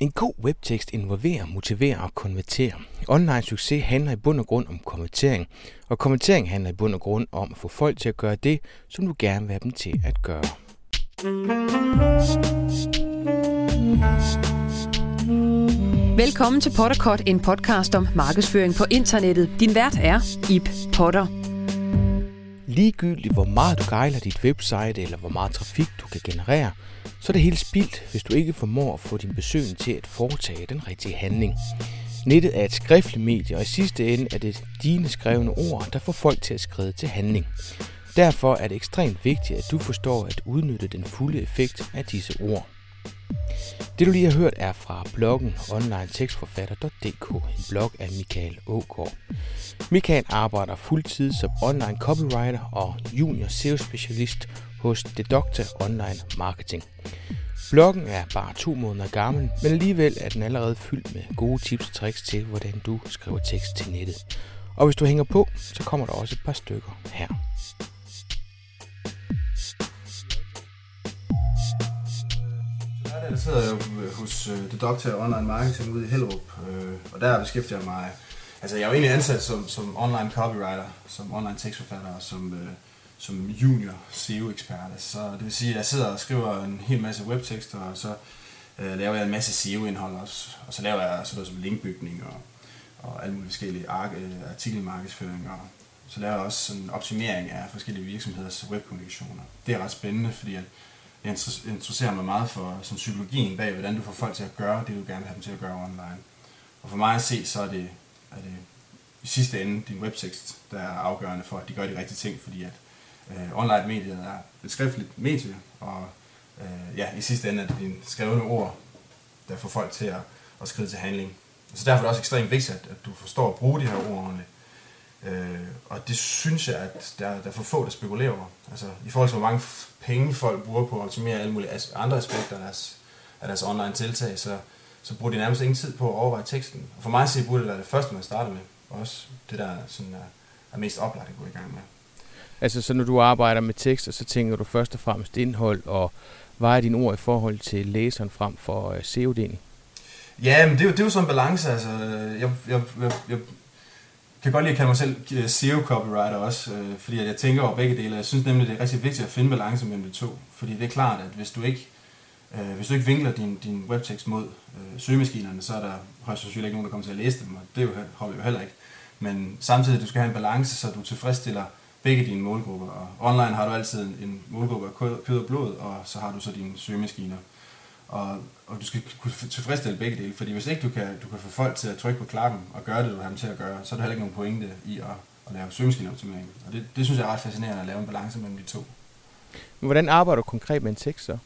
En god webtekst involverer, motiverer og konverterer. Online succes handler i bund og grund om konvertering, og konvertering handler i bund og grund om at få folk til at gøre det, som du gerne vil have dem til at gøre. Velkommen til Potterkort, en podcast om markedsføring på internettet. Din vært er Ip Potter. Ligegyldigt hvor meget du gejler dit website eller hvor meget trafik du kan generere, så er det helt spildt, hvis du ikke formår at få din besøgende til at foretage den rigtige handling. Nettet er et skriftligt medie, og i sidste ende er det dine skrevne ord, der får folk til at skride til handling. Derfor er det ekstremt vigtigt, at du forstår at udnytte den fulde effekt af disse ord. Det du lige har hørt er fra bloggen onlinetekstforfatter.dk, en blog af Michael Ågaard. Michael arbejder fuldtid som online copywriter og junior SEO-specialist hos Dedokta Online Marketing. Bloggen er bare to måneder gammel, men alligevel er den allerede fyldt med gode tips og tricks til, hvordan du skriver tekst til nettet. Og hvis du hænger på, så kommer der også et par stykker her. Jeg sidder jo øh, hos uh, The Doctor Online Marketing ude i Hellerup, øh, og der beskæftiger jeg mig... Altså, jeg er jo egentlig ansat som, som online copywriter, som online tekstforfatter og som, øh, som junior SEO-ekspert. Så det vil sige, at jeg sidder og skriver en hel masse webtekster, og så øh, laver jeg en masse SEO-indhold også. Og så laver jeg sådan noget som linkbygning og, og alle mulige forskellige artikelmarkedsføring. Og så laver jeg også sådan optimering af forskellige virksomheders webkommunikationer. Det er ret spændende, fordi at jeg interesserer mig meget for sådan, psykologien bag, hvordan du får folk til at gøre det, du gerne vil have dem til at gøre online. Og for mig at se, så er det, er det i sidste ende din webtekst, der er afgørende for, at de gør de rigtige ting, fordi at øh, online-mediet er et skriftligt medie, og øh, ja, i sidste ende er det dine skrevne ord, der får folk til at, at skride til handling. Så derfor er det også ekstremt vigtigt, at, at du forstår at bruge de her ord ordentligt. Øh, og det synes jeg, at der, der er for få, der spekulerer over. Altså, i forhold til, hvor mange penge folk bruger på at optimere alle mulige andre aspekter af deres, af deres online tiltag, så, så bruger de nærmest ingen tid på at overveje teksten. Og for mig at se, burde det være det første, man starter med. Og også det, der sådan er, er mest oplagt at gå i gang med. Altså, så når du arbejder med tekster, så tænker du først og fremmest indhold, og vejer dine ord i forhold til læseren frem for SEO-delen? Ja, men det er jo, det er jo sådan en balance. Altså, jeg, jeg, jeg, jeg kan godt lide at kalde mig selv øh, SEO-copywriter også, øh, fordi at jeg tænker over begge dele. Jeg synes nemlig, det er rigtig vigtigt at finde balance mellem de to. Fordi det er klart, at hvis du ikke, øh, hvis du ikke vinkler din, din webtekst mod øh, søgemaskinerne, så er der højst sandsynligt ikke nogen, der kommer til at læse dem, og det er jo, holder jo heller ikke. Men samtidig, du skal have en balance, så du tilfredsstiller begge dine målgrupper. Og online har du altid en målgruppe af kød og blod, og så har du så dine søgemaskiner. Og, og du skal kunne tilfredsstille begge dele, fordi hvis ikke du kan, du kan få folk til at trykke på klappen og gøre det, du har dem til at gøre, så er der heller ikke nogen pointe i at, at lave søgemaskineoptimering. Og det, det synes jeg er ret fascinerende at lave en balance mellem de to. Men hvordan arbejder du konkret med en tekst så?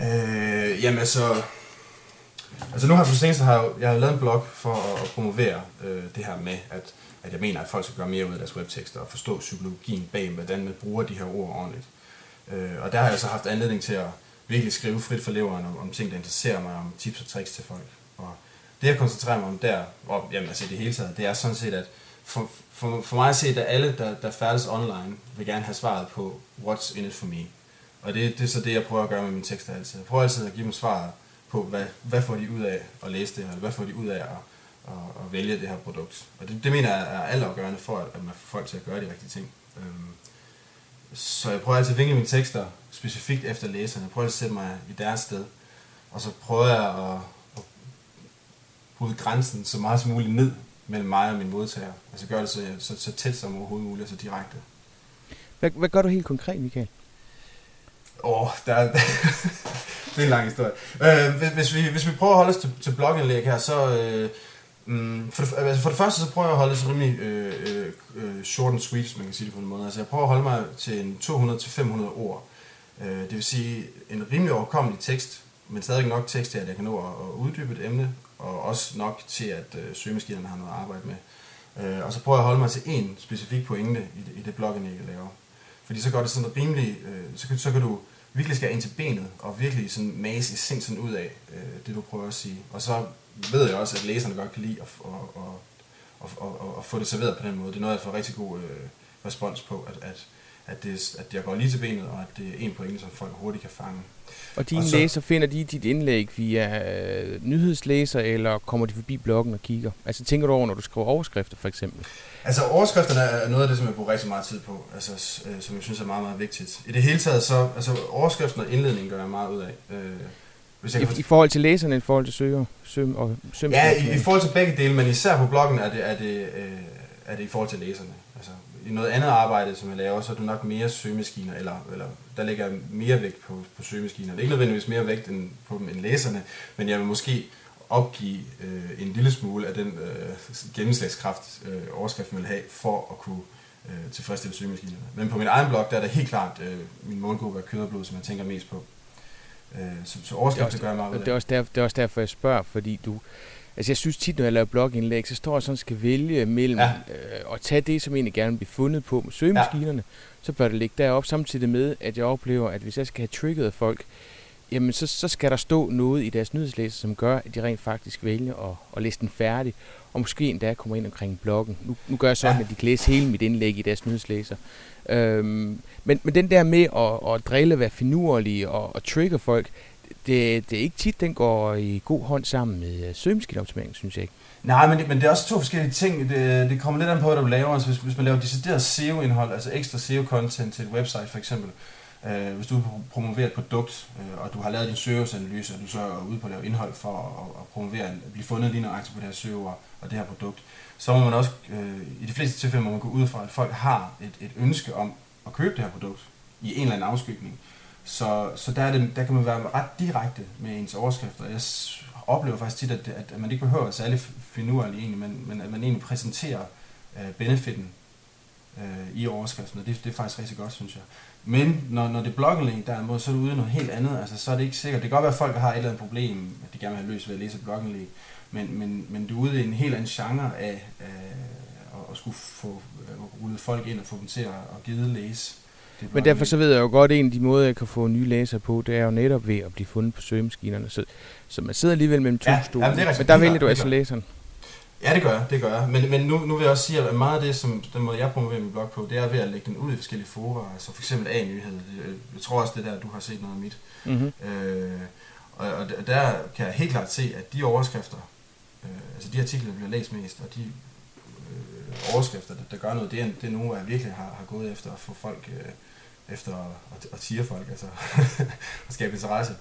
Øh, jamen altså, altså nu har jeg for har jeg, jeg har lavet en blog for at, at promovere øh, det her med, at, at jeg mener, at folk skal gøre mere ud af deres webtekster og forstå psykologien bag, hvordan man bruger de her ord ordentligt. Øh, og der har jeg så haft anledning til at virkelig skrive frit for leveren om, om ting, der interesserer mig, om tips og tricks til folk. Og det jeg koncentrerer mig om der, og jamen, altså det hele taget, det er sådan set, at for, for, for mig at se, at alle, der, der færdes online, vil gerne have svaret på, what's in it for me. Og det, det er så det, jeg prøver at gøre med mine tekster altid. Jeg prøver altid at give dem svaret på, hvad, hvad får de ud af at læse det her, eller hvad får de ud af at, at, at vælge det her produkt. Og det, det mener jeg er altafgørende for, at man får folk til at gøre de rigtige ting. Øhm, så jeg prøver altid at vinkle mine tekster specifikt efter læserne. Jeg prøver at sætte mig i deres sted. Og så prøver jeg at, at bryde grænsen så meget som muligt ned mellem mig og min modtager. Altså gøre det så, så, så tæt som overhovedet muligt, så direkte. Hvad, hvad gør du helt konkret, Michael? Åh, oh, der er, det er en lang historie. Øh, hvis, vi, hvis vi prøver at holde os til, til blogindlæg her, så... Øh, Mm, for, det, altså for det første, så prøver jeg at holde det så rimelig øh, øh, øh, short and sweet, hvis man kan sige det på en måde. Altså jeg prøver at holde mig til en 200-500 ord. Øh, det vil sige en rimelig overkommelig tekst, men stadig nok tekst til, at jeg kan nå at, at uddybe et emne, og også nok til, at øh, søgemaskinerne har noget at arbejde med. Øh, og så prøver jeg at holde mig til én specifik pointe i det, i det blogindlæg, jeg laver. Fordi så går det sådan rimelig, øh, så, kan, så kan du virkelig skære ind til benet, og virkelig sådan mase essensen ud af øh, det, du prøver at sige. Og så ved jeg også, at læserne godt kan lide at, at, at, at, at, at få det serveret på den måde. Det er noget, jeg får rigtig god øh, respons på, at, at, at, det, at jeg går lige til benet, og at det er en pointe, som folk hurtigt kan fange. Og dine og så, læser, finder de dit indlæg via øh, nyhedslæser, eller kommer de forbi bloggen og kigger? Altså tænker du over, når du skriver overskrifter for eksempel? Altså overskrifterne er noget af det, som jeg bruger rigtig meget tid på, altså, øh, som jeg synes er meget, meget vigtigt. I det hele taget, så altså, overskriften og indledningen gør jeg meget ud af. Øh, hvis jeg I, I forhold til læserne, i forhold til søger, søm og søm Ja, i, i forhold til begge dele, men især på bloggen er det, er det, øh, er det i forhold til læserne. Altså, i noget andet arbejde, som jeg laver, så er det nok mere søgemaskiner, eller, eller der ligger mere vægt på, på søgemaskiner. Det er ikke nødvendigvis mere vægt end på dem end læserne, men jeg vil måske opgive øh, en lille smule af den øh, gennemslagskraft, øh, overskriften vil have, for at kunne øh, tilfredsstille søgemaskinerne. Men på min egen blog, der er det helt klart øh, min målgruppe af kød og blod, som jeg tænker mest på. Øh, så, så overskriften gør jeg meget. Det er, også derfor, det er også derfor, jeg spørger, fordi du... Altså jeg synes tit, når jeg laver blogindlæg, så står jeg sådan, skal vælge mellem ja. øh, at tage det, som jeg egentlig gerne vil blive fundet på med søgemaskinerne, ja. så bør det ligge derop samtidig med, at jeg oplever, at hvis jeg skal have trigget folk, jamen så, så skal der stå noget i deres nyhedslæser, som gør, at de rent faktisk vælger at, at læse den færdig, og måske endda kommer ind omkring bloggen. Nu, nu gør jeg sådan, ja. at de kan læse hele mit indlæg i deres nyhedslæser. Øhm, men, men den der med at, at drille, være finurlig og, og trigger folk, det, det er ikke tit, den går i god hånd sammen med øh, søgemaskineoptimering, søgemaskinoptimering, synes jeg ikke. Nej, men det, men det er også to forskellige ting. Det, det kommer lidt an på, hvad du laver. Altså, hvis, hvis man laver decideret SEO-indhold, altså ekstra SEO-content til et website for eksempel, øh, hvis du promoverer et produkt, øh, og du har lavet din søgeanalyse, og du så er ude på at lave indhold for at, at promovere, at blive fundet lige nøjagtigt på det her søgeord og det her produkt, så må man også, øh, i de fleste tilfælde må man gå ud fra, at folk har et, et ønske om at købe det her produkt i en eller anden afskygning. Så, så der, er det, der kan man være ret direkte med ens overskrifter. Jeg oplever faktisk tit, at, at man ikke behøver særlig finurlig egentlig, men, men at man egentlig præsenterer øh, benefitten øh, i overskriften, og det, det er faktisk rigtig godt, synes jeg. Men når, når det er bloggenlink derimod, så er det ude noget helt andet. Altså, så er det ikke sikkert. Det kan godt være, at folk har et eller andet problem, at de gerne vil have løst ved at læse bloggenlink. Men, men, men du er ude i en helt anden genre af, af at, at skulle få øh, rullet folk ind og få dem til at, at gide læse. Men derfor så ved jeg jo godt, at en af de måder, jeg kan få nye læsere på, det er jo netop ved at blive fundet på søgemaskinerne. Så, så man sidder alligevel mellem to ja, stole. Ja, men der vælger du altså læseren. Ja, det gør jeg. Det gør jeg. Men, men nu, nu vil jeg også sige, at meget af det, som den måde, jeg promoverer min blog på, det er ved at lægge den ud i forskellige fora. Altså for eksempel A-nyhed. Jeg tror også, det der, du har set noget af mit. Mm-hmm. Øh, og, og der kan jeg helt klart se, at de overskrifter, øh, altså de artikler, der bliver læst mest, og de øh, overskrifter, der, der gør noget, det er, det er nu, jeg virkelig har, har gået efter at få folk, øh, efter at, at tire folk, altså at skabe interesse.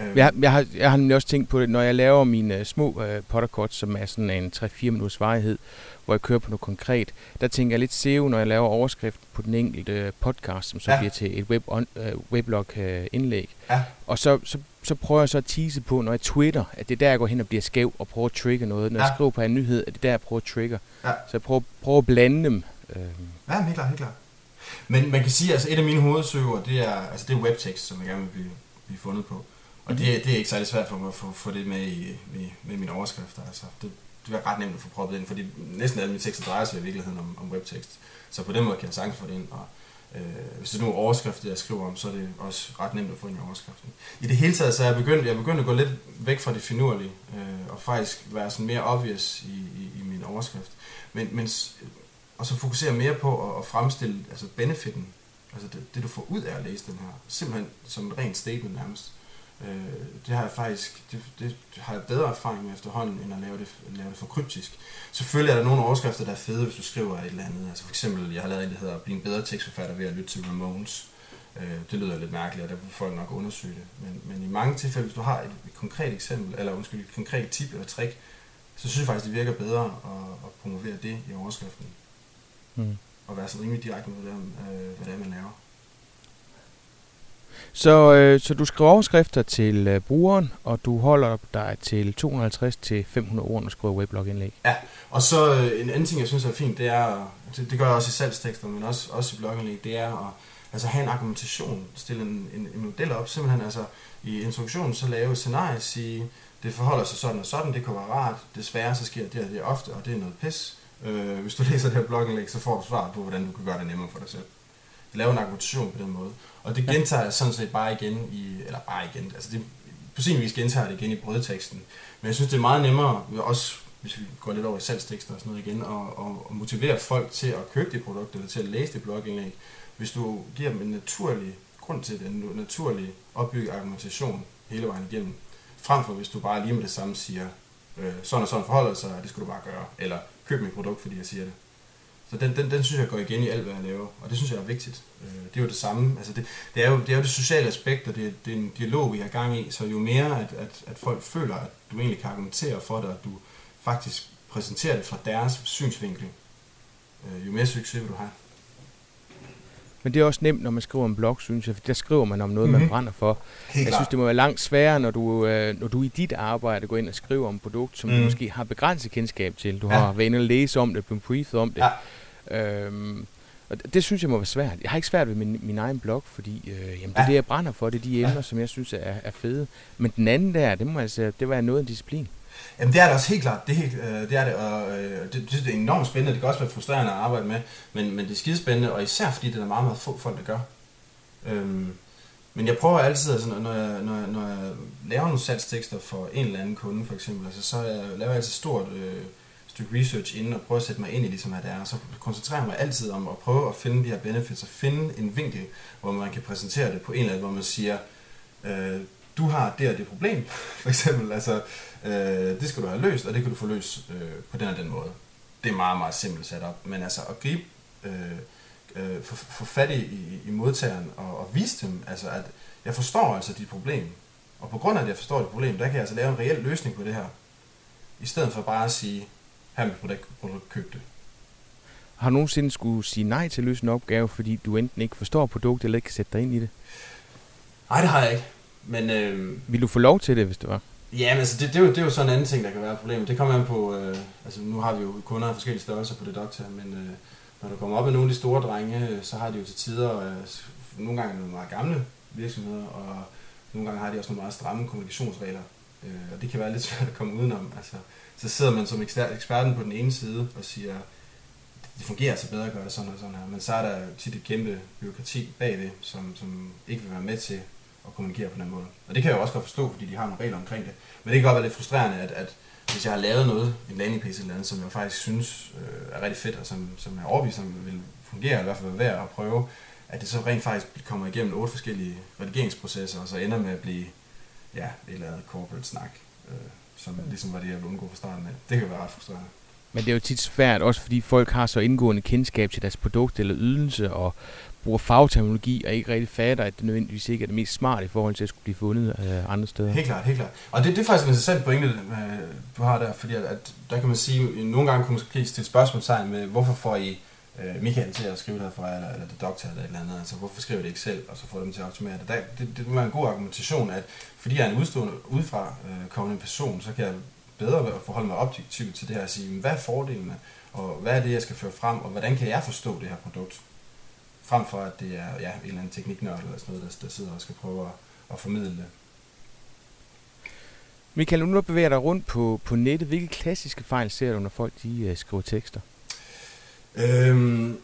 Øh. Jeg, jeg, har, jeg har nemlig også tænkt på det, når jeg laver mine uh, små uh, potterkort, som er sådan en 3-4 minutters varighed, hvor jeg kører på noget konkret, der tænker jeg lidt SEO, når jeg laver overskrift på den enkelte podcast, som så ja. bliver til et web on, uh, weblog uh, indlæg. Ja. Og så, så, så prøver jeg så at tease på, når jeg twitter, at det er der, jeg går hen og bliver skæv og prøver at trigge noget. Når ja. jeg skriver på en nyhed, at det er der, jeg prøver at trigger. Ja. Så jeg prøver, prøver at blande dem. Uh, ja, helt klart, helt klart. Men man kan sige, at altså, et af mine hovedsøger, det er, altså, det er webtekst, som jeg gerne vil blive, blive fundet på. Og det, det er ikke særlig svært for mig at få, få det med i, med, med mine overskrifter. Altså, det, det er ret nemt at få proppet ind, fordi næsten alle mine tekster drejer sig i virkeligheden om, om webtekst. Så på den måde kan jeg sagtens få det ind. Og, øh, hvis det er nogle overskrifter, jeg skriver om, så er det også ret nemt at få ind i overskriften. I det hele taget så er jeg begyndt, jeg er begyndt at gå lidt væk fra det finurlige, øh, og faktisk være sådan mere obvious i, i, i min overskrift. Men, men, og så fokusere mere på at, at fremstille altså benefitten, altså det, det, du får ud af at læse den her, simpelthen som et rent statement nærmest. Øh, det har jeg faktisk det, det har jeg bedre erfaring med efterhånden, end at lave det, lave det for kryptisk. Selvfølgelig er der nogle overskrifter, der er fede, hvis du skriver et eller andet. Altså for eksempel, jeg har lavet en, der hedder Bliv en bedre tekstforfatter ved at lytte til Ramones. Øh, det lyder lidt mærkeligt, og der vil folk nok undersøge det. Men, men i mange tilfælde, hvis du har et, et konkret eksempel, eller undskyld, et konkret tip eller trick, så synes jeg faktisk, det virker bedre at, at promovere det i overskriften. Mm. Og være så rimelig direkte med, hvad det er, øh, hvad det er man laver. Så, øh, så du skriver overskrifter til øh, brugeren, og du holder dig til 250 til 500 ord, når du skriver weblogindlæg. Ja, og så øh, en anden ting, jeg synes er fint, det er, det, det gør jeg også i salgstekster, men også, også i blogindlæg, det er at altså, have en argumentation, stille en, en, en model op, simpelthen altså i introduktionen så lave et scenarie, sige, det forholder sig sådan og sådan, det kunne være rart, desværre så sker det og det ofte, og det er noget pis. Øh, hvis du læser det her blogindlæg, så får du svar på, hvordan du kan gøre det nemmere for dig selv lave en argumentation på den måde. Og det gentager jeg sådan set bare igen i, eller bare igen, altså det, på sin vis gentager det igen i brødteksten. Men jeg synes, det er meget nemmere, også hvis vi går lidt over i salgstekster og sådan noget igen, og, og, og motivere folk til at købe det produkt, eller til at læse det blogindlæg, hvis du giver dem en naturlig grund til det, en naturlig opbygget argumentation hele vejen igennem, frem for hvis du bare lige med det samme siger, øh, sådan og sådan forholder sig, det skal du bare gøre, eller køb mit produkt, fordi jeg siger det. Så den, den, den synes jeg går igen i alt, hvad jeg laver, og det synes jeg er vigtigt. Øh, det er jo det samme, altså det, det, er, jo, det er jo det sociale aspekt, og det, det er en dialog, vi har gang i, så jo mere, at, at, at folk føler, at du egentlig kan argumentere for det, at du faktisk præsenterer det fra deres synsvinkel, øh, jo mere succes vil du have. Men det er også nemt, når man skriver en blog, synes jeg, for der skriver man om noget, mm-hmm. man brænder for. Helt jeg synes, det må være langt sværere, når du, øh, når du i dit arbejde går ind og skriver om et produkt, som mm. du mhm. måske har begrænset kendskab til. Du ja. har været inde og læse om det, blevet briefet om det. Ja. Øhm, og det, det synes jeg må være svært. Jeg har ikke svært ved min, min egen blog, fordi øh, jamen, det er ja. det, jeg brænder for. Det er de emner, ja. som jeg synes er, er fede. Men den anden der, det må altså, det var noget af en disciplin. Jamen det er det også helt klart, det, er helt, øh, det er det, og øh, det, det, er enormt spændende, det kan også være frustrerende at arbejde med, men, men det er skidespændende, og især fordi det er meget, meget få folk, der gør. Øhm, men jeg prøver altid, altså, når, jeg, når, jeg, når jeg laver nogle salgstekster for en eller anden kunde for eksempel, altså, så jeg, laver jeg altid stort øh, stykke research inden og prøver at sætte mig ind i, ligesom, hvad det er. Så koncentrerer jeg mig altid om at prøve at finde de her benefits og finde en vinkel, hvor man kan præsentere det på en eller anden, hvor man siger, øh, du har det og det problem, for eksempel. Altså, øh, det skal du have løst, og det kan du få løst øh, på den og den måde. Det er meget, meget simpelt sat op. Men altså at gribe, øh, øh, få, få fat i, i, i modtageren og, og vise dem, altså at jeg forstår altså dit problem. Og på grund af, at jeg forstår dit problem, der kan jeg altså lave en reel løsning på det her. I stedet for bare at sige, her med produkt, produkt køb det. Har du nogensinde skulle sige nej til at løse en opgave, fordi du enten ikke forstår produktet, eller ikke kan sætte dig ind i det? Nej, det har jeg ikke. Men, øh, Vil du få lov til det, hvis det var? Ja, men altså, det, det, er jo, det er jo sådan en anden ting, der kan være problemet. Det kommer an på, øh, altså nu har vi jo kunder af forskellige størrelser på det doktor, men øh, når du kommer op med nogle af de store drenge, så har de jo til tider, øh, nogle gange nogle meget gamle virksomheder, og nogle gange har de også nogle meget stramme kommunikationsregler, øh, og det kan være lidt svært at komme udenom. Altså, så sidder man som eksperten på den ene side og siger, det fungerer altså bedre at gøre det sådan og sådan her, men så er der tit et kæmpe byråkrati bagved, som, som ikke vil være med til at kommunikere på den måde. Og det kan jeg jo også godt forstå, fordi de har nogle regler omkring det. Men det kan godt være lidt frustrerende, at, at hvis jeg har lavet noget, en landing page eller andet, som jeg faktisk synes øh, er rigtig fedt, og som, som jeg er overbevist om vil fungere, i hvert fald være værd at prøve, at det så rent faktisk kommer igennem otte forskellige redigeringsprocesser, og så ender med at blive ja, et eller andet corporate snak, øh, som ligesom var det, jeg ville undgå fra starten af. Det kan være ret frustrerende. Men det er jo tit svært, også fordi folk har så indgående kendskab til deres produkt eller ydelse, og bruger fagterminologi og ikke rigtig fatter, at det nødvendigvis ikke er det mest smarte i forhold til at skulle blive fundet øh, andre steder. Helt klart, helt klart. Og det, det er faktisk en interessant pointe, øh, du har der, fordi at, at der kan man sige, at nogle gange kunne man måske stille spørgsmålstegn med, hvorfor får I øh, Michael til at skrive det for eller, eller det doktor eller et eller andet, altså hvorfor skriver det ikke selv, og så får dem til at optimere det. Der, det, det, det er en god argumentation, at fordi jeg er en udstående, udefra øh, kommende person, så kan jeg bedre forholde mig objektivt til det her og sige, hvad er fordelene, og hvad er det, jeg skal føre frem, og hvordan kan jeg forstå det her produkt? Frem for at det er ja, en eller anden tekniknørd eller sådan noget, der, der sidder og skal prøve at, at formidle det. Michael, nu bevæger dig rundt på, på nettet. Hvilke klassiske fejl ser du, når folk de, uh, skriver tekster? Øhm,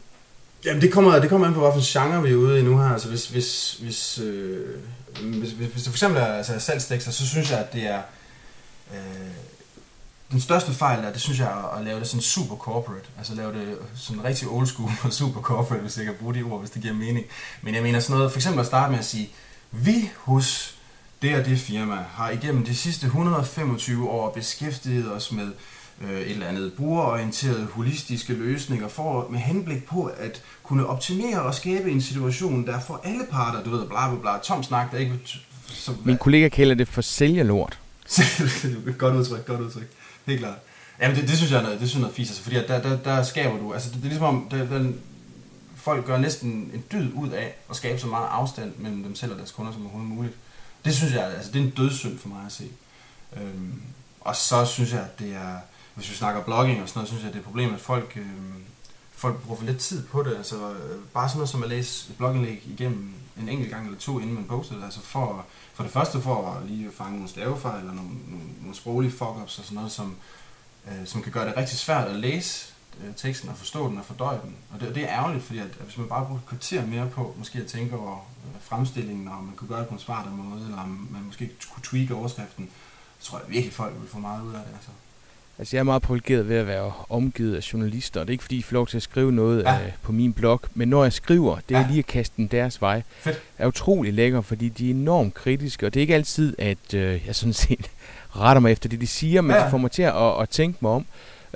jamen det kommer, det kommer an på, hvilken genre vi er ude i nu her. Altså hvis, hvis, hvis, øh, hvis, hvis, hvis det for eksempel er altså, salgstekster, så synes jeg, at det er... Øh, den største fejl er, det synes jeg, er at lave det sådan super corporate. Altså lave det sådan rigtig old school og super corporate, hvis jeg kan bruge de ord, hvis det giver mening. Men jeg mener sådan noget, for eksempel at starte med at sige, vi hos det og det firma har igennem de sidste 125 år beskæftiget os med øh, et eller andet brugerorienterede holistiske løsninger for med henblik på at kunne optimere og skabe en situation, der for alle parter, du ved, bla bla bla, tom snak, der ikke... Så, Min kollega kalder det for sælgerlort. godt udtryk, godt udtryk. Helt klart. Jamen, det, det synes jeg er noget, det synes jeg er noget fisk, altså, fordi at der, der, der skaber du, altså det, det er ligesom om, der, der, folk gør næsten en dyd ud af at skabe så meget afstand mellem dem selv og deres kunder som overhovedet muligt. Det synes jeg, altså det er en dødssynd for mig at se. Øhm, og så synes jeg, at det er, hvis vi snakker blogging og sådan noget, synes jeg, at det er et problem, at folk, øhm, folk bruger for lidt tid på det. Altså øh, bare sådan noget som at læse et blogindlæg igennem en enkelt gang eller to, inden man poster det. Altså for, for det første for at lige fange nogle stavefejl eller nogle, nogle, nogle sproglige fuck-ups og sådan noget, som, øh, som kan gøre det rigtig svært at læse øh, teksten og forstå den og fordøje den. Og det, det er ærgerligt, fordi at, at hvis man bare bruger et kvarter mere på måske at tænke over øh, fremstillingen, og man kunne gøre det på en smartere måde, eller om man måske kunne tweake overskriften, så tror jeg virkelig, folk vil få meget ud af det. Altså. Altså, jeg er meget privilegeret ved at være omgivet af journalister, og det er ikke fordi, I får lov til at skrive noget ja. øh, på min blog, men når jeg skriver, det er ja. lige at kaste den deres vej, Fedt. er utrolig lækker, fordi de er enormt kritiske, og det er ikke altid, at øh, jeg sådan set retter mig efter det, de siger, men ja. det får mig til at, at tænke mig om.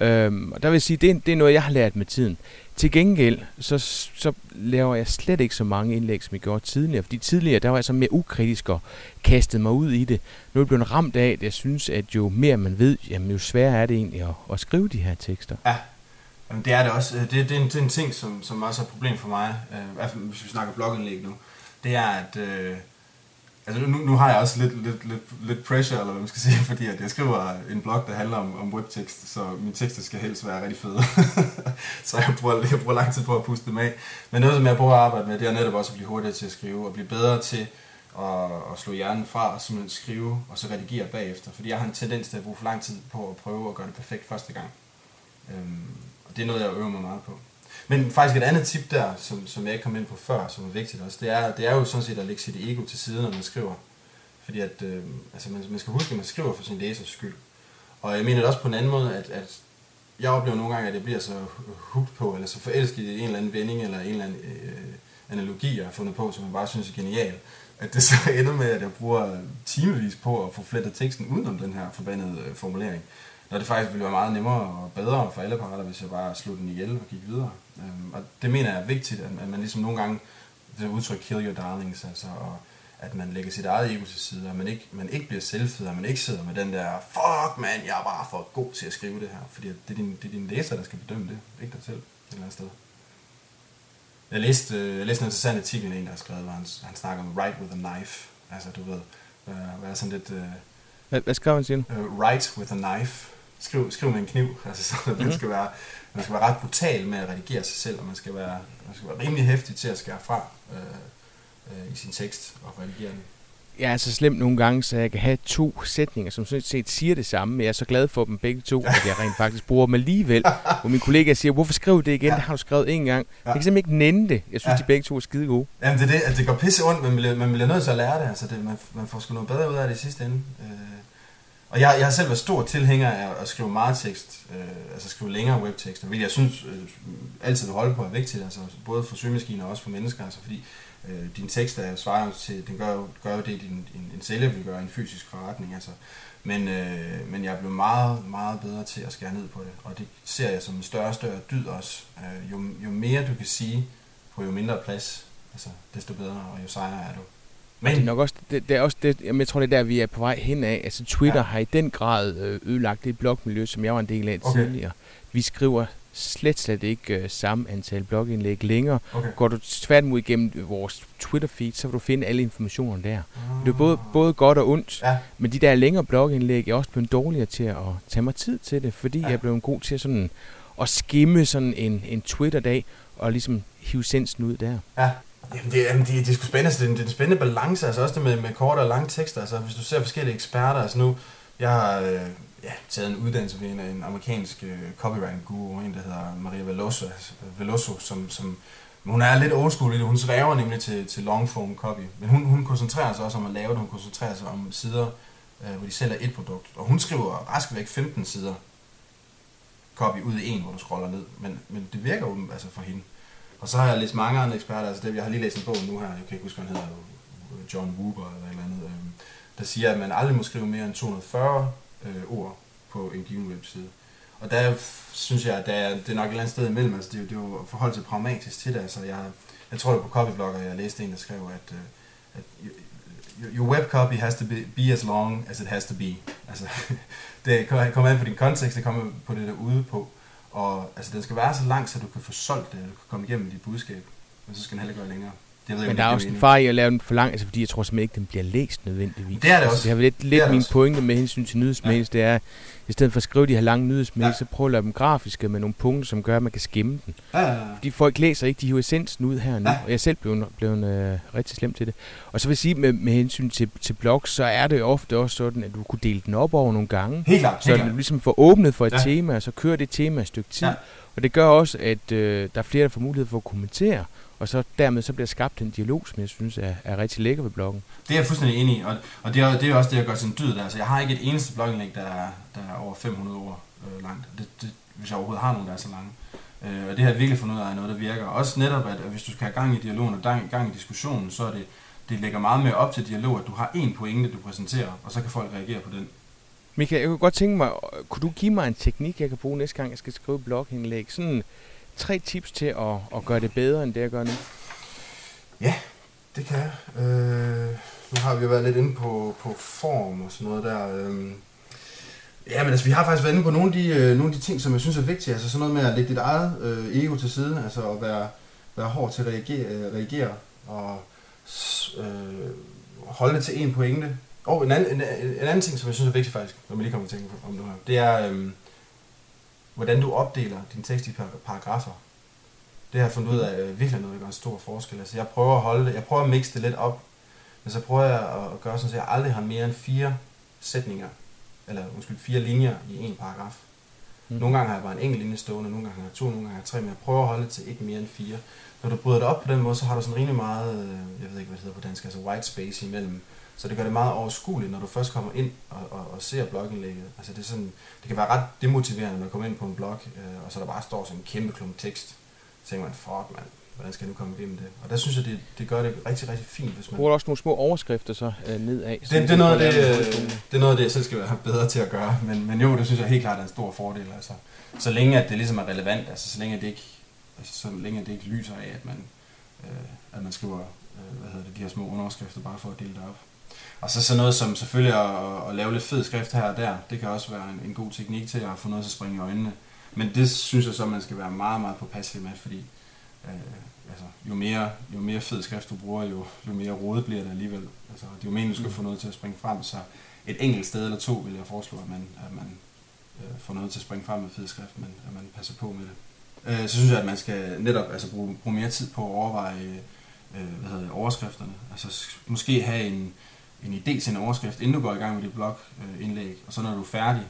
Øhm, og der vil jeg sige, det er, det er noget, jeg har lært med tiden. Til gengæld, så, så laver jeg slet ikke så mange indlæg, som jeg gjorde tidligere. Fordi tidligere, der var jeg så mere ukritisk og kastede mig ud i det. Nu er jeg blevet ramt af, at jeg synes, at jo mere man ved, jamen jo sværere er det egentlig at, at skrive de her tekster. Ja, jamen, det er det også. Det, det, er, en, det er en ting, som, som også er et problem for mig, øh, hvis vi snakker blogindlæg nu. Det er, at... Øh, Altså nu, nu har jeg også lidt, lidt, lidt, lidt pressure, eller hvad man skal sige, fordi at jeg skriver en blog, der handler om, om webtekst, så mine tekster skal helst være rigtig fede. så jeg bruger, jeg bruger lang tid på at puste dem af. Men noget, som jeg prøver at arbejde med, det er netop også at blive hurtigere til at skrive, og blive bedre til at, at slå hjernen fra, og simpelthen skrive, og så redigere bagefter. Fordi jeg har en tendens til at bruge for lang tid på at prøve at gøre det perfekt første gang. Øhm, og det er noget, jeg øver mig meget på. Men faktisk et andet tip der, som, som jeg ikke kom ind på før, som er vigtigt også, det er, det er jo sådan set at lægge sit ego til side, når man skriver. Fordi at, øh, altså man, man skal huske, at man skriver for sin læsers skyld. Og jeg mener det også på en anden måde, at, at jeg oplever nogle gange, at jeg bliver så hugt på, eller så forelsket i en eller anden vending, eller en eller anden øh, analogi, jeg har fundet på, som jeg bare synes er genial. At det så ender med, at jeg bruger timevis på at få flettet teksten udenom den her forbandede øh, formulering når det faktisk ville være meget nemmere og bedre for alle parter, hvis jeg bare slog den ihjel og gik videre. Øhm, og det mener jeg er vigtigt, at, at man ligesom nogle gange, det udtryk kill your darlings, altså, og at man lægger sit eget ego til side, og man ikke, man ikke bliver selvfed, og man ikke sidder med den der, fuck man, jeg er bare for god til at skrive det her, fordi det er din, det er din læser, der skal bedømme det, ikke dig selv, et eller andet sted. Jeg læste, øh, jeg læste en interessant artikel, en der har skrevet, hvor han, han snakker om write with a knife, altså du ved, øh, være sådan lidt... Øh, hvad, hvad skrev han, siger uh, Write with a knife, skriv, skriv med en kniv. Altså, så mm-hmm. man, mhm. skal være, man skal være ret brutal med at redigere sig selv, og man skal være, man skal være rimelig hæftig til at skære fra øh, øh, i sin tekst og redigere den. Jeg er så slemt nogle gange, så jeg kan have to sætninger, som sådan set siger det samme, men jeg er så glad for dem begge to, at jeg rent faktisk bruger dem alligevel. Hvor min kollega siger, hvorfor skriv det igen? Ja. Det har du skrevet en gang. Ja. Jeg kan simpelthen ikke nænde det. Jeg synes, ja. de begge to er skide gode. Jamen det er det, at det går pisse ondt, men man bliver, man bliver nødt til at lære det. Altså det man, man får sgu noget bedre ud af det i sidste ende. Øh, og jeg, jeg har selv været stor tilhænger af at skrive meget tekst, øh, altså skrive længere webtekster, hvilket jeg synes øh, altid vil holde på er vigtigt, altså både for søgemaskiner og også for mennesker, altså fordi øh, din tekst er svarer til, den gør, gør det, din, en, en sælger vil gøre en fysisk forretning, altså. Men, øh, men jeg er blevet meget, meget bedre til at skære ned på det, og det ser jeg som en større og større dyd også. Øh, jo, jo mere du kan sige på jo mindre plads, altså, desto bedre, og jo sejere er du. Men det er nok også, det, det er også det, jeg tror, det er der, vi er på vej hen af. Altså Twitter ja. har i den grad øh, ødelagt det blogmiljø, som jeg var en del af okay. tidligere. Vi skriver slet, slet ikke uh, samme antal blogindlæg længere. Okay. Går du tværtimod igennem vores Twitter-feed, så vil du finde alle informationer der. Uh. Det er både, både godt og ondt, ja. men de der længere blogindlæg er også blevet dårligere til at tage mig tid til det, fordi ja. jeg er blevet god til sådan at skimme sådan en, en Twitter-dag og ligesom hive sensen ud der. Ja. Jamen, det, jamen, det, det er sgu spændende. Altså, det, er, det er en spændende balance, altså også det med, med korte og lange tekster. Altså, hvis du ser forskellige eksperter, altså nu, jeg har øh, ja, taget en uddannelse ved en, en amerikansk øh, copywriting guru, en der hedder Maria Veloso, altså, Veloso som, som hun er lidt old school i det. Hun svæver nemlig til, til long form copy. Men hun, hun koncentrerer sig også om at lave det. Hun koncentrerer sig om sider, øh, hvor de sælger et produkt. Og hun skriver rask væk 15 sider copy ud i en, hvor du scroller ned. Men, men det virker jo altså for hende. Og så har jeg læst mange andre eksperter, altså det, jeg har lige læst en bog nu her, jeg kan ikke huske, hvad han hedder, John Woober eller et eller andet, øh, der siger, at man aldrig må skrive mere end 240 øh, ord på en given webside. Og der synes jeg, at der det er nok et eller andet sted imellem, altså det, er, det er jo forhold til pragmatisk til det, altså jeg, jeg tror det på copyblogger, jeg læste en, der skrev, at, øh, at your web copy has to be, be as long as it has to be. Altså, det kommer an på din kontekst, det kommer på det der ude på. Og altså, den skal være så lang, så du kan få solgt det, og du kan komme igennem dit budskab. Men så skal den heller ikke være længere. Det ved men der er også en far i at lave den for lang, altså fordi jeg tror simpelthen ikke, den bliver læst nødvendigvis. Det er det også. Altså, det har lidt, lidt min også. pointe med hensyn til nyhedsmails, ja. det er, i stedet for at skrive de her lange nyhedsmails, ja. så prøv at lave dem grafiske med nogle punkter, som gør, at man kan skimme den. Ja, ja, ja. Fordi folk læser ikke, de hiver essensen ud her nu, ja. og jeg selv blev, blev øh, rigtig slem til det. Og så vil jeg sige, med, med hensyn til, til blogs, så er det ofte også sådan, at du kunne dele den op over nogle gange. Helt klart. Så du ligesom får åbnet for et ja. tema, og så kører det tema et stykke tid. Ja. Og det gør også, at øh, der er flere, der får mulighed for at kommentere. Og så dermed så bliver skabt en dialog, som jeg synes er, er rigtig lækker ved bloggen. Det er jeg fuldstændig enig i, og, og det, er, det er også det, jeg gør sin dyd der. Altså, jeg har ikke et eneste blogindlæg, der er, der er over 500 ord øh, langt. Det, det, hvis jeg overhovedet har nogen, der er så lange. Øh, og det har jeg virkelig fundet ud af, er noget, der virker. Også netop, at hvis du skal have gang i dialogen og gang, gang i diskussionen, så er det, det lægger meget mere op til dialog, at du har en pointe, du præsenterer, og så kan folk reagere på den. Michael, jeg kunne godt tænke mig, kunne du give mig en teknik, jeg kan bruge næste gang, jeg skal skrive blogindlæg? Sådan tre tips til at, at gøre det bedre, end det jeg gør nu. Ja, det kan jeg. Øh, nu har vi jo været lidt inde på, på form og sådan noget der. Øh, ja, men altså, vi har faktisk været inde på nogle af, de, øh, nogle af de ting, som jeg synes er vigtige. Altså sådan noget med at lægge dit eget øh, ego til side, altså at være, være hård til at reagere, øh, reagere og øh, holde det til en pointe. Og en anden, en, en anden ting, som jeg synes er vigtigt faktisk, når man lige kommer til at tænke om det her, det er, øh, hvordan du opdeler din tekst i paragrafer. Det har jeg fundet ud af øh, virkelig noget, der gør en stor forskel. Altså, jeg prøver at holde det, jeg prøver at mixe det lidt op, men så prøver jeg at gøre sådan, at jeg aldrig har mere end fire sætninger, eller undskyld, fire linjer i en paragraf. Mm. Nogle gange har jeg bare en enkelt linje stående, nogle gange har jeg to, nogle gange har jeg tre, men jeg prøver at holde det til ikke mere end fire. Når du bryder det op på den måde, så har du sådan rimelig meget, øh, jeg ved ikke, hvad det hedder på dansk, altså white space imellem. Så det gør det meget overskueligt, når du først kommer ind og, og, og ser blogindlægget. Altså det, er sådan, det kan være ret demotiverende, når du kommer ind på en blog, øh, og så der bare står sådan en kæmpe klump tekst. Så tænker man, fuck mand, hvordan skal jeg nu komme igennem det? Og der synes jeg, det, det gør det rigtig, rigtig fint. Hvis man... Bruger også nogle små overskrifter så øh, nedad? Det, det, er noget af det, øh, det er noget af det, jeg selv skal være bedre til at gøre. Men, men jo, det synes jeg helt klart er en stor fordel. Altså, så længe at det ligesom er relevant, altså så længe at det ikke, altså, så længe at det ikke lyser af, at man, øh, at man skriver øh, hvad hedder det, de her små underskrifter, bare for at dele det op. Og så sådan noget som selvfølgelig at, at lave lidt fed skrift her og der, det kan også være en, en god teknik til at få noget til at springe i øjnene. Men det synes jeg så, man skal være meget, meget påpasselig med, fordi øh, altså, jo, mere, jo mere fed skrift du bruger, jo, jo mere rodet bliver det alligevel. Altså, det er jo meningen, du skal mm. få noget til at springe frem, så et enkelt sted eller to vil jeg foreslå, at man, at man øh, får noget til at springe frem med fed skrift, men at man passer på med det. Øh, så synes jeg, at man skal netop altså, bruge, bruge mere tid på at overveje øh, hvad hedder det, overskrifterne. Altså måske have en, en idé til en overskrift, inden du går i gang med dit blogindlæg, og så når du er færdig,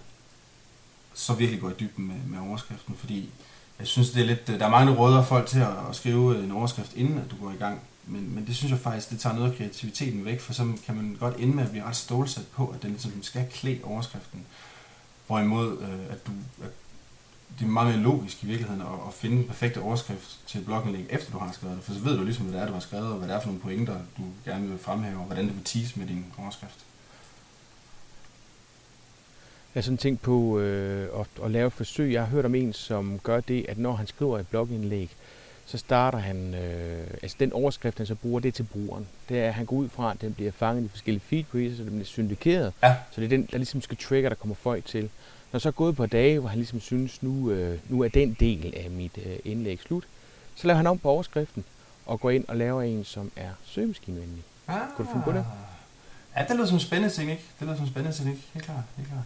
så virkelig gå i dybden med, med overskriften, fordi jeg synes, det er lidt, øh, der er mange, der råder folk til at, at skrive øh, en overskrift, inden at du går i gang, men, men det synes jeg faktisk, det tager noget af kreativiteten væk, for så kan man godt ende med at blive ret stålsat på, at den ligesom skal klæde overskriften. Hvorimod, øh, at, du, at det er meget mere logisk i virkeligheden at, at finde den perfekte overskrift til et blogindlæg, efter du har skrevet det. For så ved du ligesom, hvad det er, du har skrevet, og hvad det er for nogle pointer, du gerne vil fremhæve, og hvordan det vil tease med din overskrift. Jeg har sådan tænkt på øh, at, at lave et forsøg. Jeg har hørt om en, som gør det, at når han skriver et blogindlæg, så starter han, øh, altså den overskrift, han så bruger, det til brugeren. Det er, at han går ud fra, at den bliver fanget i forskellige feed så den bliver syndikeret. Ja. Så det er den, der ligesom skal trigger, der kommer folk til. Når så er gået på dage, hvor han ligesom synes, nu, øh, nu er den del af mit øh, indlæg slut, så laver han om på overskriften og går ind og laver en, som er søgemaskinevenlig. Ah. Kunne du finde på det? Ja, det lyder som en spændende ting, ikke? Det lyder som en spændende ting, ikke? Helt klart, helt klart.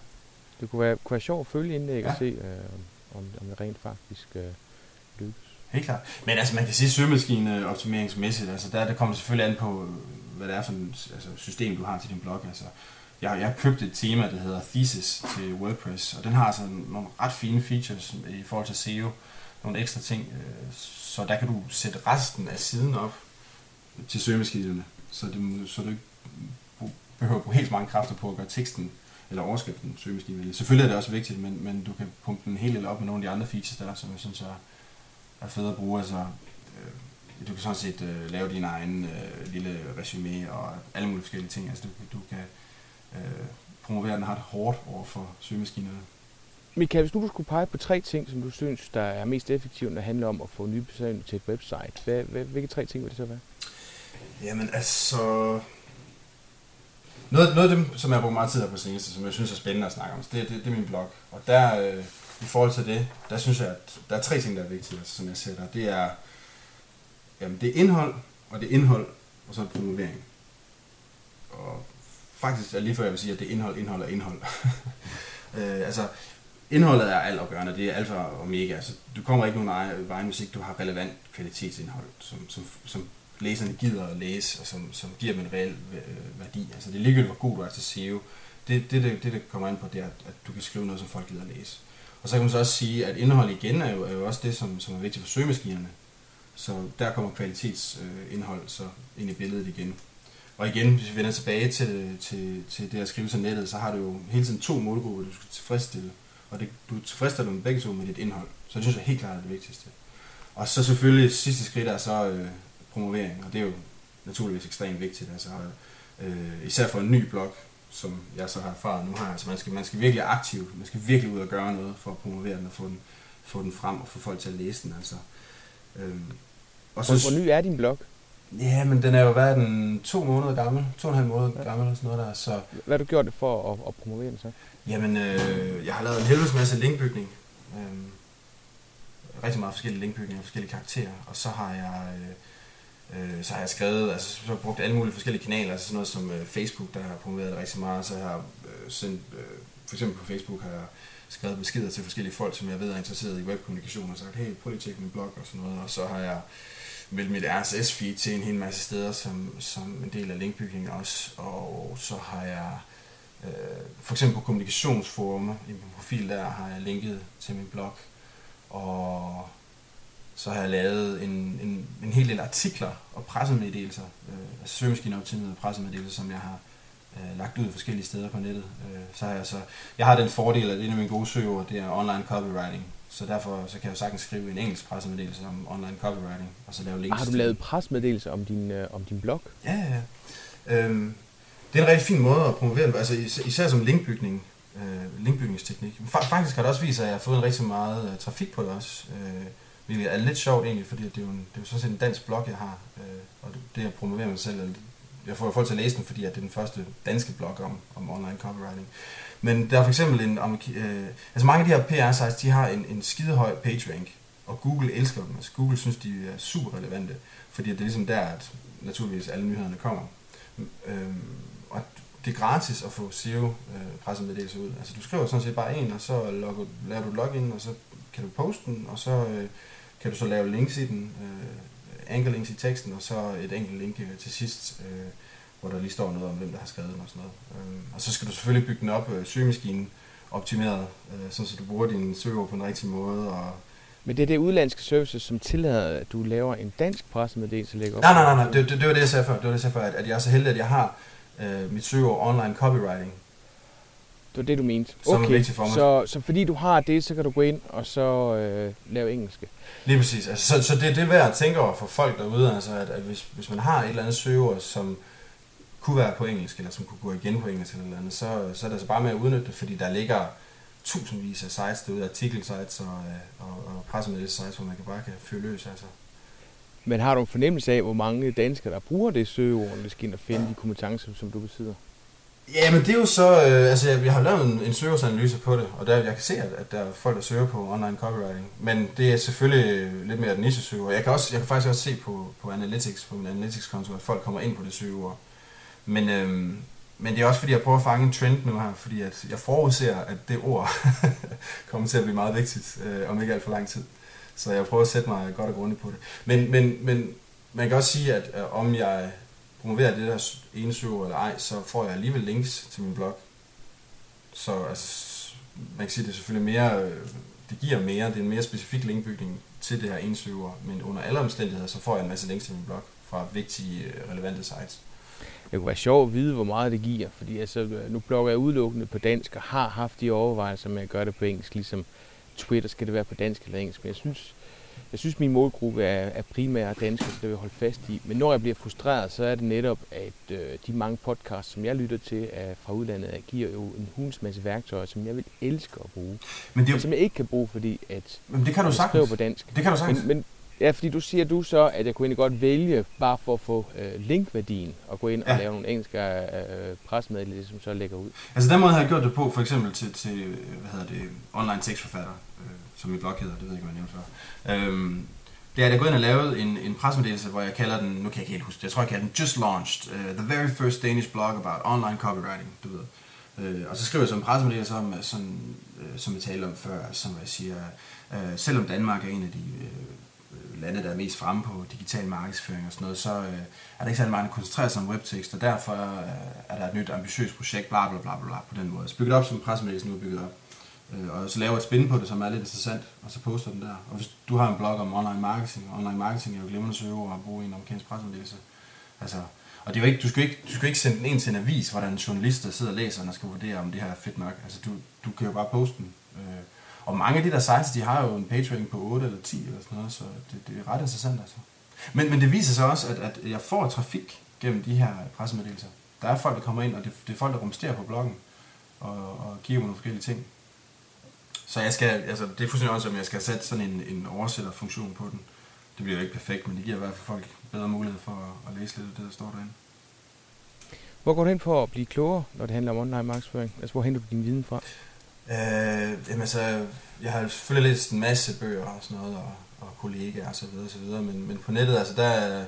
Det kunne være, kunne være sjovt at følge indlæg ja. og se, øh, om, om det rent faktisk øh, lykkes. Helt klart. Men altså, man kan sige søgemaskine optimeringsmæssigt, altså der, der kommer det selvfølgelig an på, hvad det er for et altså, system, du har til din blog. Altså, jeg, jeg købte et tema, der hedder Thesis til WordPress, og den har altså nogle ret fine features i forhold til SEO, nogle ekstra ting, øh, så der kan du sætte resten af siden op til søgemaskinerne, så, det, så du ikke behøver at bruge helt så mange kræfter på at gøre teksten eller overskriften søgemaskinevenlig. Selvfølgelig er det også vigtigt, men, men du kan pumpe den helt lidt op med nogle af de andre features der, som jeg synes er, er fede at bruge. Altså, øh, du kan sådan set øh, lave din egen øh, lille resume og alle mulige forskellige ting. Altså, du, du kan øh, promovere den ret hårdt over for søgemaskinerne. Michael, hvis nu du skulle pege på tre ting, som du synes, der er mest effektivt, når det handler om at få nye besøgende til et website, hvad, hvad, hvilke tre ting vil det så være? Jamen altså... Noget, noget af det, som jeg har brugt meget tid her på seneste, som jeg synes er spændende at snakke om, det, det, det er min blog. Og der, øh, i forhold til det, der synes jeg, at der er tre ting, der er vigtige, altså, som jeg ser der. Det er, jamen, det er indhold, og det er indhold, og så er det promovering. Og faktisk er lige før jeg vil sige, at det er indhold, indhold og indhold. øh, altså, indholdet er altafgørende, det er alfa og omega. Altså, du kommer ikke nogen vej, hvis ikke du har relevant kvalitetsindhold, som, som, som læserne gider at læse, og som, som giver dem en reel øh, værdi. Altså, det er ligegyldigt, hvor god du er til SEO. Det, det, det, det, det kommer an på, det er, at du kan skrive noget, som folk gider at læse. Og så kan man så også sige, at indhold igen er jo, er jo også det, som, som er vigtigt for søgemaskinerne. Så der kommer kvalitetsindhold øh, så ind i billedet igen. Og igen, hvis vi vender tilbage til, til, til det at skrive til nettet, så har du jo hele tiden to målgrupper, du skal tilfredsstille. Og det, du tilfredsstiller dem begge to med dit indhold. Så det synes jeg helt klart er det vigtigste. Og så selvfølgelig sidste skridt er så øh, promovering, og det er jo naturligvis ekstremt vigtigt. Altså, øh, især for en ny blog, som jeg så har erfaret nu har. Altså, man, skal, man skal virkelig aktiv, man skal virkelig ud og gøre noget for at promovere den og få den, få den frem og få folk til at læse den. Altså. Øh, og så, hvor, hvor ny er din blog? Ja, men den er jo været den to måneder gammel, to og en halv måned ja. gammel eller sådan noget der. Så... Hvad har du gjort det for at, at promovere den så? Jamen, øh, jeg har lavet en helvedes masse linkbygning. Øh, rigtig meget forskellige linkbygninger, forskellige karakterer. Og så har jeg... Øh, så har jeg skrevet, altså så har jeg brugt alle mulige forskellige kanaler, altså sådan noget som øh, Facebook, der har promoveret det rigtig meget, så jeg har øh, sendt, øh, for eksempel på Facebook har jeg skrevet beskeder til forskellige folk, som jeg ved er interesseret i webkommunikation, og sagt, hey, prøv lige at tjekke min blog og sådan noget, og så har jeg meldt mit RSS-feed til en hel masse steder, som, som en del af linkbygningen også, og så har jeg øh, for eksempel på kommunikationsforumer i min profil der har jeg linket til min blog, og så har jeg lavet en, en, en hel del artikler og pressemeddelelser, øh, altså søgemaskineoptimede pressemeddelelser, som jeg har øh, lagt ud forskellige steder på nettet. Øh, så har jeg, så, jeg har den fordel, at en af mine gode søger, det er online copywriting. Så derfor så kan jeg jo sagtens skrive en engelsk pressemeddelelse om online copywriting, og så lave links Har du lavet pressemeddelelser om din, øh, om din blog? Ja, ja, ja. Øhm, det er en rigtig fin måde at promovere, altså især som linkbygning, øh, linkbygningsteknik. Faktisk har det også vist sig, at jeg har fået en rigtig meget uh, trafik på det også. Øh, hvilket er lidt sjovt egentlig, fordi det er jo, en, det er jo sådan set en dansk blog, jeg har. Øh, og det, det at promovere mig selv, jeg får folk til at læse den, fordi at det er den første danske blog om, om online copywriting. Men der er for eksempel en, om, øh, altså mange af de her PR-sites, de har en, en skidehøj page rank, og Google elsker dem. Altså Google synes, de er super relevante, fordi det er ligesom der, at naturligvis alle nyhederne kommer. Øhm, og det er gratis at få SEO øh, pressemeddelelser ud. Altså du skriver sådan set bare en, og så logger, laver du login, og så kan du poste den, og så øh, kan du så lave links i den, øh, anchor links i teksten, og så et enkelt link øh, til sidst, øh, hvor der lige står noget om, hvem der har skrevet den og sådan noget. Øh, og så skal du selvfølgelig bygge den op, øh, søgemaskinen optimeret, øh, så du bruger din søgeord på den rigtige måde, og men det er det udlandske services, som tillader, at du laver en dansk pressemeddelelse lægger op? Nej, nej, nej, nej. Det, det, det var det, jeg sagde før. Det var det, jeg sagde før, at, at jeg er så heldig, at jeg har øh, mit søgeord online copywriting. Det var det, du mente. Som okay. Så, så fordi du har det, så kan du gå ind og så øh, lave engelske. Lige præcis. Altså, så, så det, det er værd at tænke over for folk derude, altså, at, at hvis, hvis man har et eller andet søgeord, som kunne være på engelsk, eller som kunne gå igen på engelsk eller andet, så, så er det altså bare med at udnytte det, fordi der ligger tusindvis af sites derude, artikelsites og, og, og pressemeddelelses hvor man kan bare kan fyre løs. Altså. Men har du en fornemmelse af, hvor mange danskere, der bruger det søgeord, når de finde de kompetencer, som du besidder? Ja, men det er jo så, øh, altså jeg, jeg har lavet en, en søgeordsanalyse på det, og der, jeg kan se, at, at der er folk, der søger på online copywriting, men det er selvfølgelig lidt mere niche søgeord. Jeg kan, også, jeg kan faktisk også se på, på Analytics, på min Analytics-konto, at folk kommer ind på det søgeord. Men, øh, men det er også fordi, jeg prøver at fange en trend nu her, fordi at jeg forudser, at det ord kommer til at blive meget vigtigt øh, om ikke alt for lang tid. Så jeg prøver at sætte mig godt og grundigt på det. Men, men, men man kan også sige, at øh, om jeg promoverer det der ene søger eller ej, så får jeg alligevel links til min blog. Så altså, man kan sige, det er selvfølgelig mere, øh, det giver mere, det er en mere specifik linkbygning til det her ensøger, men under alle omstændigheder, så får jeg en masse links til min blog fra vigtige, øh, relevante sites. Det kunne være sjovt at vide, hvor meget det giver, fordi altså, nu blogger jeg udelukkende på dansk og har haft de overvejelser med at gøre det på engelsk, ligesom Twitter skal det være på dansk eller engelsk, men jeg synes, jeg synes, min målgruppe er, er primært dansk, så det vil jeg holde fast i. Men når jeg bliver frustreret, så er det netop, at øh, de mange podcasts, som jeg lytter til er fra udlandet, giver jo en hunds masse værktøjer, som jeg vil elske at bruge. Men, det jo... som jeg ikke kan bruge, fordi at men det kan du jeg skriver på dansk. Det kan du sagtens. Men, men Ja, fordi du siger du så, at jeg kunne egentlig godt vælge, bare for at få øh, linkværdien, og gå ind ja. og lave nogle engelske øh, pressemeddelelser, som så lægger ud. Altså den måde har jeg gjort det på, for eksempel til, til hvad hedder det, online tekstforfatter, øh, som min blog hedder, det ved jeg ikke, hvad jeg nævnte før. Øhm, det er, at jeg gået ind og lavet en, en pressemeddelelse, hvor jeg kalder den, nu kan jeg ikke helt huske det, jeg tror, jeg kalder den Just Launched, uh, the very first Danish blog about online copywriting, du ved. Øh, og så skriver jeg så en pressemeddelelse om, sådan, øh, som vi talte om før, som jeg siger, øh, selvom Danmark er en af de øh, lande, der er mest fremme på digital markedsføring og sådan noget, så øh, er der ikke særlig meget, der koncentrerer sig om webtekst, og derfor øh, er der et nyt ambitiøst projekt, bla bla bla bla, på den måde. Så bygget op som en pressemeddelelse nu er bygget op. Øh, og så laver et spin på det, som er lidt interessant, og så poster den der. Og hvis du har en blog om online marketing, online marketing er jo glimrende søgeord at bruge i en amerikansk pressemeddelelse. Altså, og det er jo ikke, du, skal ikke, du skal ikke sende den ind til en avis, hvor der er en journalist, der sidder og læser og skal vurdere, om det her er fedt nok. Altså, du, du kan jo bare poste den. Øh, og mange af de der sites, de har jo en page på 8 eller 10 eller sådan noget, så det, det er ret interessant altså. Men, men det viser sig også, at, at jeg får trafik gennem de her pressemeddelelser. Der er folk, der kommer ind, og det, det er folk, der rumsterer på bloggen og, og giver mig nogle forskellige ting. Så jeg skal, altså, det er fuldstændig også, om jeg skal sætte sådan en, en oversætterfunktion på den. Det bliver jo ikke perfekt, men det giver i hvert fald folk bedre mulighed for at, at læse lidt af det, der står derinde. Hvor går du hen for at blive klogere, når det handler om online markedsføring? Altså, hvor henter du din viden fra? Øh, jamen altså, jeg har selvfølgelig læst en masse bøger og sådan noget, og, og kollegaer og så videre, og så videre, men, men på nettet, altså, der,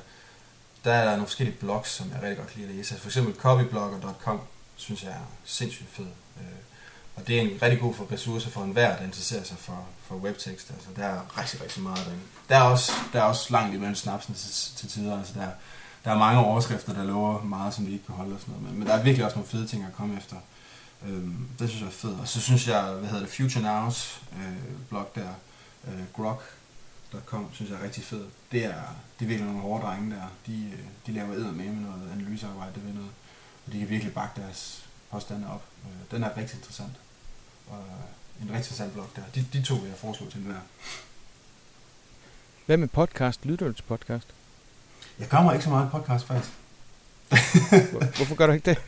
der er der nogle forskellige blogs, som jeg rigtig godt kan lide at læse. For eksempel copyblogger.com, synes jeg er sindssygt fed. Øh, og det er en rigtig god for ressource for enhver, der interesserer sig for, for webtekst. Altså, der er rigtig, rigtig meget derinde. Der er også, der er også langt imellem snapsen til, til tider. Altså, der, der er mange overskrifter, der lover meget, som vi ikke kan holde og sådan noget. Men, men der er virkelig også nogle fede ting at komme efter. Øhm, det synes jeg er fedt. Og så synes jeg, hvad hedder det, Future Nows øh, blog der, øh, grok.com, synes jeg er rigtig fed. Det er, det er virkelig nogle hårde drenge der. De, øh, de laver æder med med noget analysearbejde ved noget. Og de kan virkelig bakke deres påstande op. Øh, den er rigtig interessant. Og en rigtig interessant blog der. De, de to vil jeg foreslå til den der. Hvad med podcast? Lytter du til podcast? Jeg kommer ikke så meget podcast faktisk. Hvorfor gør du ikke det?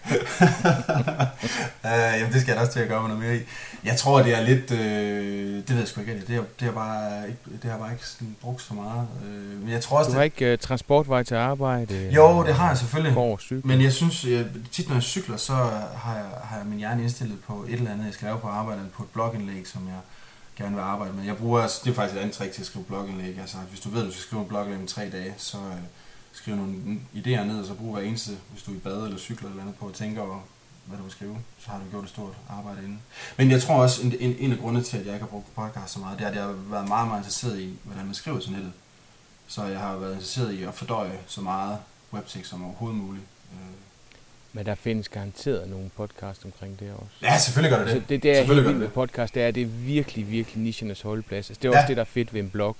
uh, jamen, det skal jeg også til at gøre mig noget mere i. Jeg tror, det er lidt... Øh, det ved jeg sgu ikke. Det er, det er bare ikke, det har bare ikke sådan brugt så meget. Uh, men jeg tror også, du har det... ikke uh, transportvej til arbejde? Jo, det har jeg selvfølgelig. Går men jeg synes, jeg, tit når jeg cykler, så har jeg, har jeg min hjerne indstillet på et eller andet, jeg skal lave på arbejde, eller på et blogindlæg, som jeg gerne vil arbejde med. Jeg bruger, altså, det er faktisk et andet trick til at skrive blogindlæg. Altså, hvis du ved, at du skal skrive en blogindlæg om tre dage, så... Uh, skrive nogle idéer ned, og så bruge hver eneste, hvis du er i bad eller cykler eller andet på at tænke over, hvad du vil skrive, så har du gjort et stort arbejde inden. Men jeg tror også, en, en, en af grundene til, at jeg ikke har brugt podcast så meget, det er, at jeg har været meget, meget interesseret i, hvordan man skriver til nettet. Så jeg har været interesseret i at fordøje så meget webtekst som overhovedet muligt. Øh. Men der findes garanteret nogle podcast omkring det også. Ja, selvfølgelig gør det det. Altså, det, det er helt vildt med podcast, det er, det er virkelig, virkelig nichernes holdeplads. Altså, det er også ja. det, der er fedt ved en blog.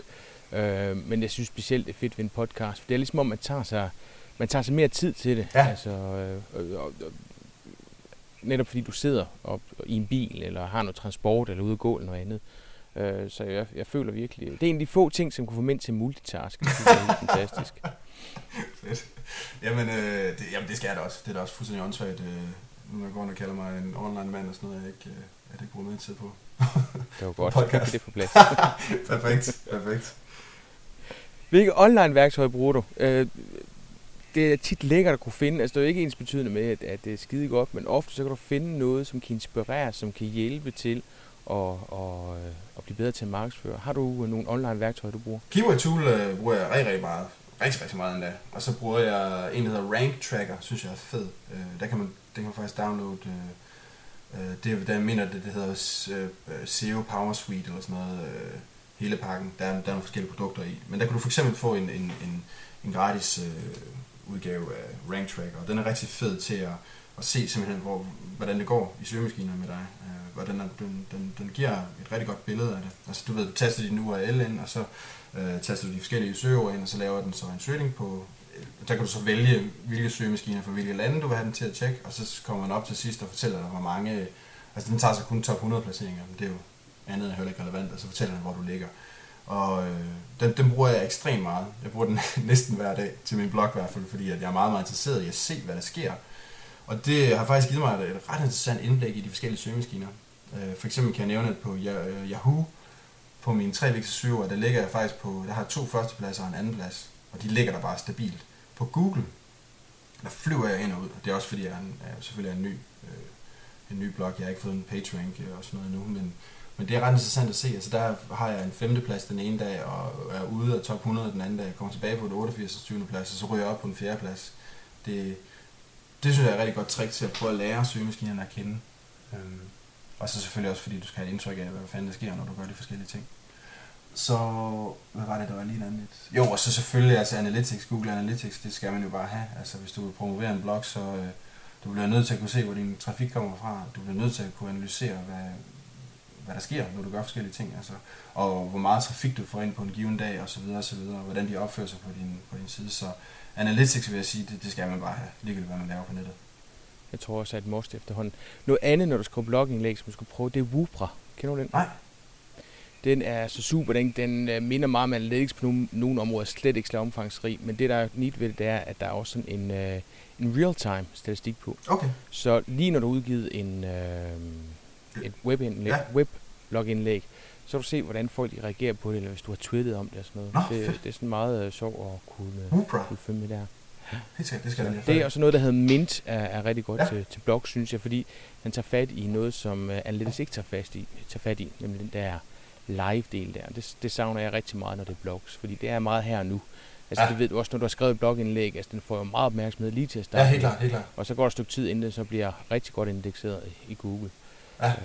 Øh, men jeg synes specielt, det er fedt ved en podcast. For det er ligesom om, man tager sig, man tager sig mere tid til det. Ja. Altså, øh, øh, øh, netop fordi du sidder op i en bil, eller har noget transport, eller ude at gå, eller noget andet. Øh, så jeg, jeg føler virkelig... Det er en af de få ting, som kunne få mænd til multitask. Det er fantastisk. Fedt. Jamen, øh, det, jamen, det skal jeg da også. Det er da også fuldstændig åndssvagt. Øh, nu jeg går og kalder mig en online mand og sådan noget, jeg ikke, øh, jeg ikke bruger noget tid på. det var godt, så fik det på plads. perfekt, perfekt. Hvilke online-værktøjer bruger du? Øh, det er tit lækkert at kunne finde, altså det er jo ikke ens betydende med, at, at det er skide godt, men ofte så kan du finde noget, som kan inspirere, som kan hjælpe til at, at, øh, at blive bedre til at markedsføre. Har du øh, nogle online-værktøjer, du bruger? Keyword Tool øh, bruger jeg rigtig, rigtig meget. Rigtig, rigtig meget endda. Og så bruger jeg en, der hedder Rank Tracker, synes jeg er fed. Der kan man, den kan man faktisk downloade. Uh, det, der mener det, det hedder SEO Power Suite eller sådan noget hele pakken. Der er, der er nogle forskellige produkter i. Men der kan du for eksempel få en, en, en, en gratis øh, udgave af Rank Tracker, og den er rigtig fed til at, at se simpelthen, hvor, hvordan det går i søgemaskiner med dig. Øh, hvordan den, den, den giver et rigtig godt billede af det. Altså du ved, du taster din URL ind, og så øh, taster du de forskellige søgeord ind, og så laver den så en søgning på øh, der kan du så vælge, hvilke søgemaskiner fra hvilke lande du vil have den til at tjekke, og så kommer den op til sidst og fortæller dig, hvor mange... Øh, altså den tager så kun top 100 placeringer, men det er jo andet er heller ikke relevant, og så fortæller den, hvor du ligger. Og øh, den, den bruger jeg ekstremt meget. Jeg bruger den næsten hver dag til min blog i hvert fald, fordi at jeg er meget, meget interesseret i at se, hvad der sker. Og det har faktisk givet mig et, et ret interessant indblik i de forskellige søgemaskiner. Øh, for eksempel kan jeg nævne, at på øh, Yahoo, på mine tre vigtigste søger, der ligger jeg faktisk på, der har to førstepladser og en anden plads, og de ligger der bare stabilt. På Google, der flyver jeg ind og ud. Det er også fordi, jeg er, en, er selvfølgelig er en ny, øh, en ny blog. Jeg har ikke fået en page rank øh, og sådan noget endnu, men men det er ret interessant at se. Altså der har jeg en femteplads den ene dag, og er ude af top 100 den anden dag. Jeg kommer tilbage på den 88. 20. plads, og så ryger jeg op på en fjerde plads. Det, det synes jeg er et rigtig godt trick til at prøve at lære søgemaskinerne at kende. Øhm, og så selvfølgelig også, fordi du skal have et indtryk af, hvad fanden der sker, når du gør de forskellige ting. Så, hvad var det, der var lige andet lidt? Jo, og så selvfølgelig, altså Analytics, Google Analytics, det skal man jo bare have. Altså hvis du vil promovere en blog, så øh, du bliver nødt til at kunne se, hvor din trafik kommer fra. Du bliver nødt til at kunne analysere, hvad, hvad der sker, når du gør forskellige ting. Altså, og hvor meget trafik du får ind på en given dag, og så videre, og så videre, og hvordan de opfører sig på din, på din side. Så analytics vil jeg sige, det, det skal man bare have, ligegyldigt hvad man laver på nettet. Jeg tror også, at must efterhånden. Noget andet, når du skriver blogindlæg, som du skal prøve, det er Woopra. Kender du den? Nej. Den er så super. Den, den øh, minder meget om analytics på nogle, nogle områder, slet ikke slet omfangsrig. Men det, der er neat ved det, det er, at der er også sådan en, uh, en real-time statistik på. Okay. Så lige når du har udgivet en, uh, et webindlæg, ja. weblogindlæg, så kan du se, hvordan folk de reagerer på det, eller hvis du har twittet om det og sådan noget. Nå, det, det er sådan meget uh, sjovt at kunne, Woopra. kunne følge med der. Helt sikkert, det skal Det er også noget, der hedder Mint, er, er rigtig godt Ja. ja. til, til blog, synes jeg, fordi han tager fat i noget, som uh, Analytics ikke tager, fast i, tager fat i, nemlig den der live-del der. Det, det savner jeg rigtig meget, når det er blogs, fordi det er meget her og nu. Altså, Ja. ja. det ved du også, når du har skrevet et blogindlæg, altså den får jo meget opmærksomhed lige til at starte. Ja, helt klart, helt klart. Og så går der et stykke tid, inden det så bliver rigtig godt indekseret i Google. Ja. Øhm,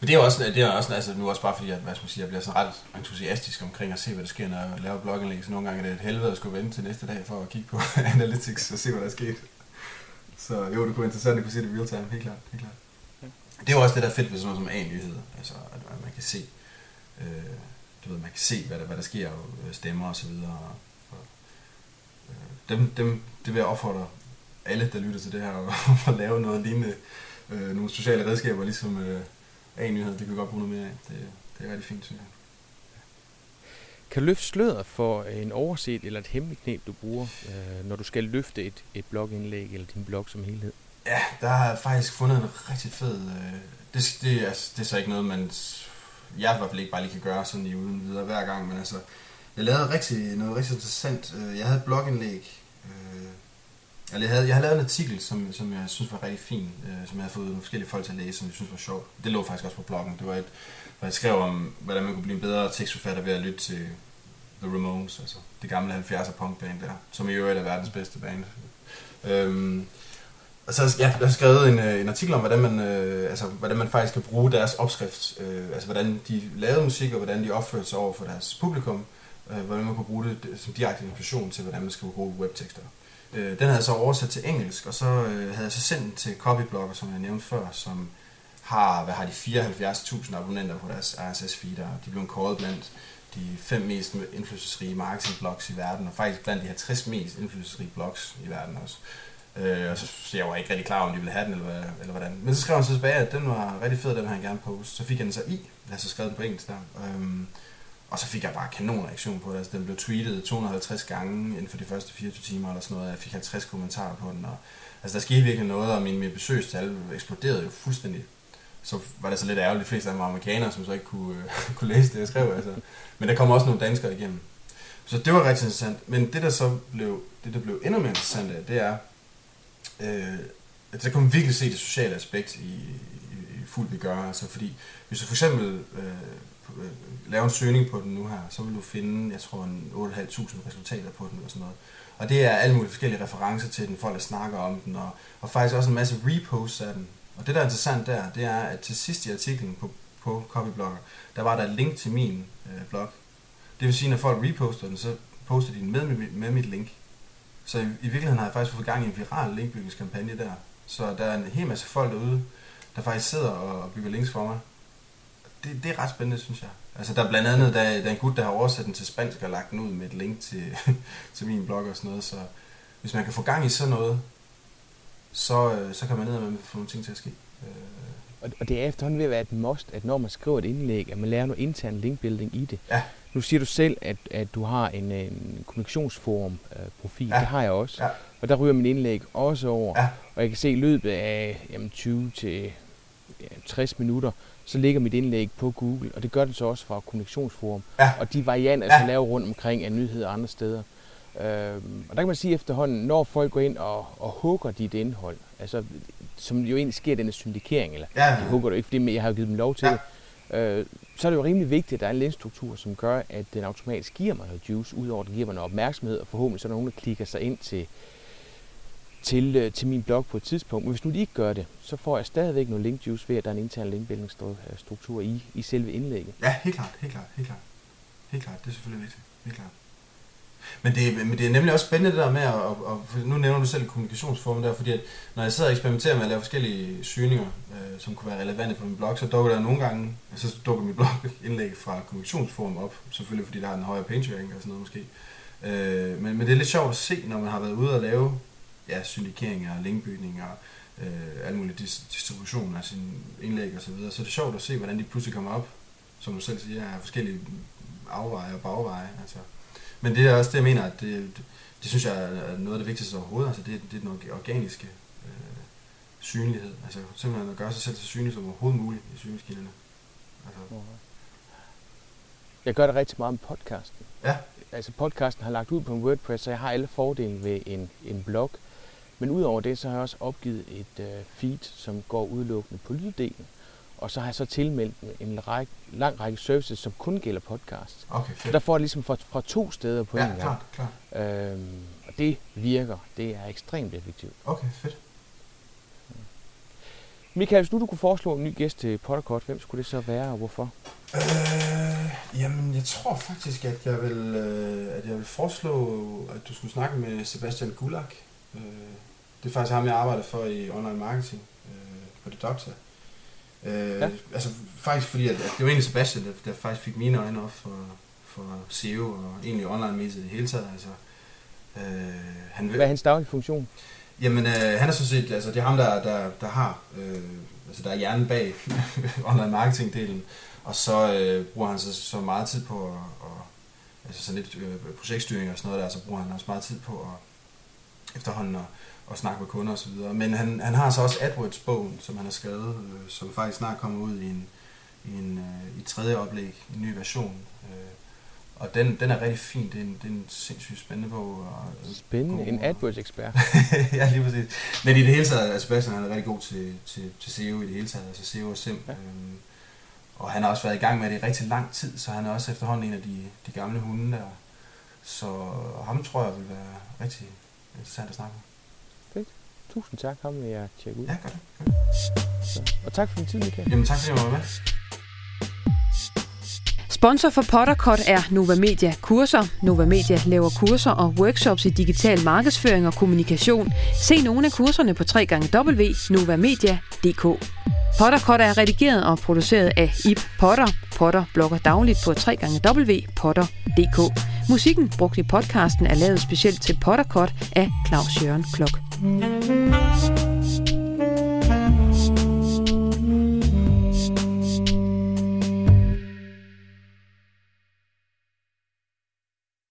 Men det er også, det er også altså, nu også bare fordi, at, hvad skal man sige, jeg bliver sådan ret entusiastisk omkring at se, hvad der sker, når jeg laver blogindlæg. Så nogle gange er det et helvede at skulle vente til næste dag for at kigge på analytics og se, hvad der er sket. Så jo, det kunne være interessant at kunne se det real time, helt klart. Helt klart. Ja. Det er jo også det, der er fedt ved sådan noget som A-nyheder. Altså, at man kan se, øh, du ved, man kan se, hvad der, hvad der sker, og øh, stemmer og så videre. Og, og, øh, dem, dem, det vil jeg opfordre alle, der lytter til det her, at lave noget lignende, øh, nogle sociale redskaber, ligesom øh, A-nyheder, det kan vi godt bruge noget mere af. Det, det er rigtig fint, synes jeg. Kan du løfte sløret for en overset eller et hemmeligt knep, du bruger, øh, når du skal løfte et, et blogindlæg eller din blog som helhed? Ja, der har jeg faktisk fundet en rigtig fed... Øh, det, det, er, altså, det er så ikke noget, man... Jeg i hvert fald ikke bare lige kan gøre sådan i uden videre hver gang, men altså... Jeg lavede rigtig, noget rigtig interessant. Øh, Jeg havde et blogindlæg. Øh, eller jeg havde, jeg havde lavet en artikel, som, som jeg synes var rigtig fin, øh, som jeg havde fået nogle forskellige folk til at læse, som jeg synes var sjovt. Det lå faktisk også på bloggen. Det var et, hvor jeg skrev om, hvordan man kunne blive en bedre tekstforfatter ved at lytte til The Ramones, altså det gamle 70'er punkband der, som i øvrigt er verdens bedste band. Øhm, og så ja, jeg har skrevet en, øh, en artikel om, hvordan man, øh, altså, hvordan man faktisk kan bruge deres opskrift, øh, altså hvordan de lavede musik, og hvordan de opførte sig over for deres publikum, øh, hvordan man kunne bruge det som direkte inspiration til, hvordan man skal bruge webtekster. Øh, den havde jeg så oversat til engelsk, og så øh, havde jeg så sendt den til Copyblogger, som jeg nævnte før, som har, hvad har de, 74.000 abonnenter på deres RSS-feed, og de blev kåret blandt de fem mest indflydelsesrige marketingblogs i verden, og faktisk blandt de 50 mest indflydelsesrige blogs i verden også. Øh, og så, så jeg var ikke rigtig klar om de ville have den, eller, hvad, eller hvordan. Men så skrev han så tilbage, at den var rigtig fed, den ville han gerne poste. Så fik jeg den så i, jeg så skrevet den på engelsk der. Øhm, og så fik jeg bare kanon reaktion på det. Altså, den blev tweetet 250 gange inden for de første 24 timer eller sådan noget. Jeg fik 50 kommentarer på den. Og, altså, der skete virkelig noget, og min, min besøgstal eksploderede jo fuldstændig. Så var det så lidt ærgerligt, de fleste af dem var amerikanere, som så ikke kunne, øh, kunne læse det, jeg skrev. Altså. Men der kom også nogle danskere igennem. Så det var rigtig interessant. Men det, der så blev, det, der blev endnu mere interessant af, det er, øh, at der kunne man virkelig se det sociale aspekt i, i, i fuld vi gør. Altså, fordi hvis du for eksempel øh, Øh, lave en søgning på den nu her, så vil du finde, jeg tror, en 8.500 resultater på den eller sådan noget. Og det er alle mulige forskellige referencer til den, folk der snakker om den, og, og faktisk også en masse reposts af den. Og det, der er interessant der, det er, at til sidst i artiklen på, på Copyblogger, der var der et link til min øh, blog. Det vil sige, når folk reposter den, så poster de den med, med, med mit link. Så i, i virkeligheden har jeg faktisk fået gang i en viral linkbygningskampagne der. Så der er en hel masse folk derude, der faktisk sidder og bygger links for mig. Det, det er ret spændende, synes jeg. Altså der er blandt andet, der er, der er en gut, der har oversat den til spansk og lagt den ud med et link til, til min blog og sådan noget. Så hvis man kan få gang i sådan noget, så, øh, så kan man ned med få nogle ting til at ske. Øh, Og, og det er efterhånden ved at være et must, at når man skriver et indlæg, at man lærer noget intern linkbuilding i det. Ja. Nu siger du selv, at, at du har en, en kommunikationsforum-profil. Ja. Det har jeg også. Ja. Og der ryger min indlæg også over. Ja. Og jeg kan se i løbet af jamen, 20 til ja, 60 minutter, så ligger mit indlæg på Google, og det gør den så også fra Kommunikationsforum. Ja. Og de varianter, jeg laver rundt omkring af nyheder andre steder. Øhm, og der kan man sige efterhånden, når folk går ind og, og hugger dit indhold, altså som jo egentlig sker denne syndikering, eller ja, de hugger det ikke, fordi jeg har givet dem lov til Ja. det, øh, så er det jo rimelig vigtigt, at der er en linkstruktur, som gør, at den automatisk giver mig noget juice, udover at den giver mig noget opmærksomhed, og forhåbentlig så er der nogen, der klikker sig ind til, til, øh, til min blog på et tidspunkt. Men hvis nu de ikke gør det, så får jeg stadigvæk nogle link juice ved, at der er en intern linkbuilding-struktur i, i selve indlægget. Ja, helt klart, helt klart, helt klart. Helt klart, det er selvfølgelig vigtigt. Helt klart. Men det, men det er nemlig også spændende det der med, at, og, og nu nævner du selv kommunikationsformen der, fordi at når jeg sidder og eksperimenterer med at lave forskellige syninger, øh, som kunne være relevante for min blog, så dukker der nogle gange, så dukker min blog indlæg fra kommunikationsform op, selvfølgelig fordi der har en højere page rank og sådan noget måske. Øh, men, men det er lidt sjovt at se, når man har været ude og lave ja, syndikeringer, linkbygninger, øh, alle mulige dis- distributioner af sine indlæg og så videre, så er det sjovt at se, hvordan de pludselig kommer op, som du selv siger, er forskellige afveje og bagveje. Altså. Men det er også det, jeg mener, at det, det, det synes jeg er noget af det vigtigste overhovedet. Altså det, det er den organiske øh, synlighed. Altså simpelthen at gøre sig selv så synlig som overhovedet muligt i synligskilderne. Altså. Jeg gør det rigtig meget med podcasten. Ja. Altså podcasten har lagt ud på en WordPress, så jeg har alle fordele ved en, en blog. Men udover det, så har jeg også opgivet et øh, feed, som går udelukkende på lyddelen. Og så har jeg så tilmeldt en række, lang række services, som kun gælder podcast. Okay, Så der får jeg ligesom fra, fra to steder på ja, en gang. klart, klart. Øhm, og det virker. Det er ekstremt effektivt. Okay, fedt. Michael, hvis nu du kunne foreslå en ny gæst til Potterkort, hvem skulle det så være, og hvorfor? Øh, jamen, jeg tror faktisk, at jeg vil, øh, at jeg vil foreslå, at du skulle snakke med Sebastian Gulag. Øh, det er faktisk ham, jeg arbejder for i online marketing øh, på The Doctor. Øh, Ja. Altså faktisk fordi, at, at det var egentlig Sebastian, der, der faktisk fik mine øjne op for, for SEO og egentlig online mediet i det hele taget. Altså, øh, han, Hvad er hans daglige funktion? Jamen, øh, han er sådan set, altså det er ham, der, der, der har, øh, altså der er hjernen bag online marketing-delen, og så øh, bruger han så, så meget tid på at, og, altså sådan lidt øh, projektstyring og sådan noget der, så bruger han også meget tid på at efterhånden at, at snakke med kunder og så videre. Men han, han har så også AdWords-bogen, som han har skrevet, øh, som faktisk snart kommer ud i en, i en øh, i tredje oplæg, en ny version. Øh, og den, den er rigtig fin, det er en, det er en sindssygt spændende bog. Og, Spændende. En god- AdWords-ekspert. ja, lige præcis. Men i det hele taget, altså Sebastian han er rigtig god til, til, til SEO i det hele taget, altså SEO og SIM. Ja. Ja. Øhm, og han har også været i gang med det i rigtig lang tid, så han er også efterhånden en af de, de gamle hunde der. Så ham tror jeg vil være rigtig interessant at snakke med. Tusind tak, ham vil jeg tjekke ud. Ja, gør det. Gør det. Så. Og tak for din tid, Michael. Jamen tak fordi jeg var med. Sponsor for Potterkort er Nova Media Kurser. Nova Media laver kurser og workshops i digital markedsføring og kommunikation. Se nogle af kurserne på www.novamedia.dk. Potterkort er redigeret og produceret af Ip Potter. Potter blogger dagligt på www.potter.dk. Musikken brugt i podcasten er lavet specielt til Potterkort af Claus Jørgen Klok.